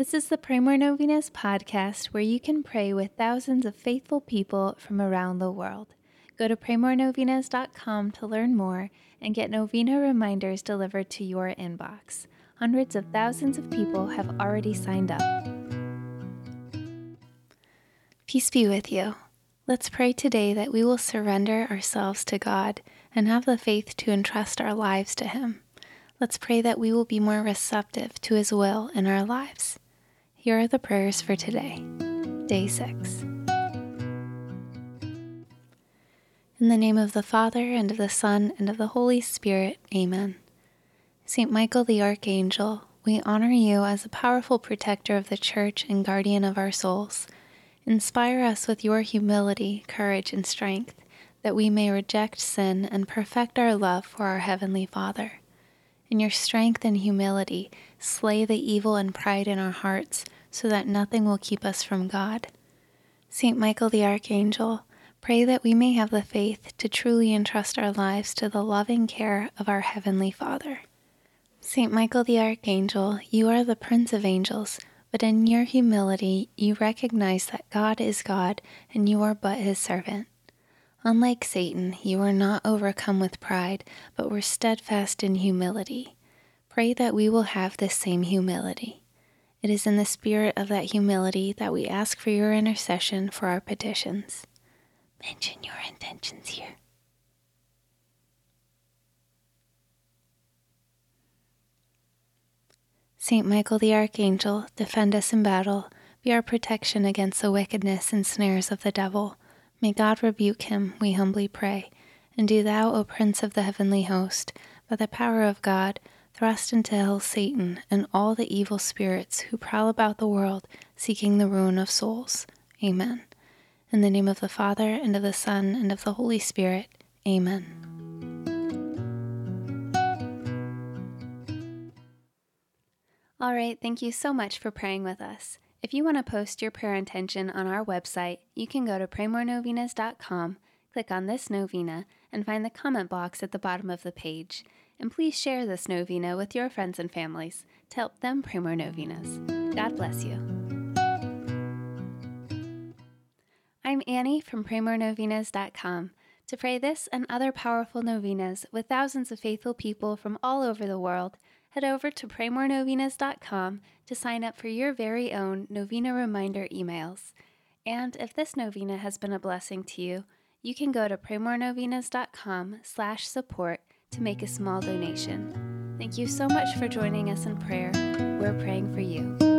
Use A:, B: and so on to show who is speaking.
A: This is the Pray More Novenas podcast where you can pray with thousands of faithful people from around the world. Go to praymorenovenas.com to learn more and get novena reminders delivered to your inbox. Hundreds of thousands of people have already signed up. Peace be with you. Let's pray today that we will surrender ourselves to God and have the faith to entrust our lives to Him. Let's pray that we will be more receptive to His will in our lives. Here are the prayers for today, day 6. In the name of the Father, and of the Son, and of the Holy Spirit, Amen. St. Michael the Archangel, we honor you as a powerful protector of the Church and guardian of our souls. Inspire us with your humility, courage, and strength, that we may reject sin and perfect our love for our Heavenly Father. In your strength and humility, slay the evil and pride in our hearts, so that nothing will keep us from God. Saint Michael the Archangel, pray that we may have the faith to truly entrust our lives to the loving care of our Heavenly Father. Saint Michael the Archangel, you are the Prince of Angels, but in your humility you recognize that God is God and you are but his servant. Unlike Satan, you are not overcome with pride, but were steadfast in humility. Pray that we will have this same humility. It is in the spirit of that humility that we ask for your intercession for our petitions. Mention your intentions here. Saint Michael the Archangel, defend us in battle, be our protection against the wickedness and snares of the devil. May God rebuke him, we humbly pray. And do thou, O Prince of the heavenly host, by the power of God, thrust into hell Satan and all the evil spirits who prowl about the world seeking the ruin of souls. Amen. In the name of the Father, and of the Son, and of the Holy Spirit. Amen. All right, thank you so much for praying with us. If you want to post your prayer intention on our website, you can go to praymorenovenas.com, click on this novena, and find the comment box at the bottom of the page. And please share this novena with your friends and families to help them pray more novenas. God bless you. I'm Annie from praymorenovenas.com. To pray this and other powerful novenas with thousands of faithful people from all over the world, head over to praymorenovenas.com to sign up for your very own novena reminder emails. And if this novena has been a blessing to you, you can go to praymorenovenas.com slash support to make a small donation. Thank you so much for joining us in prayer. We're praying for you.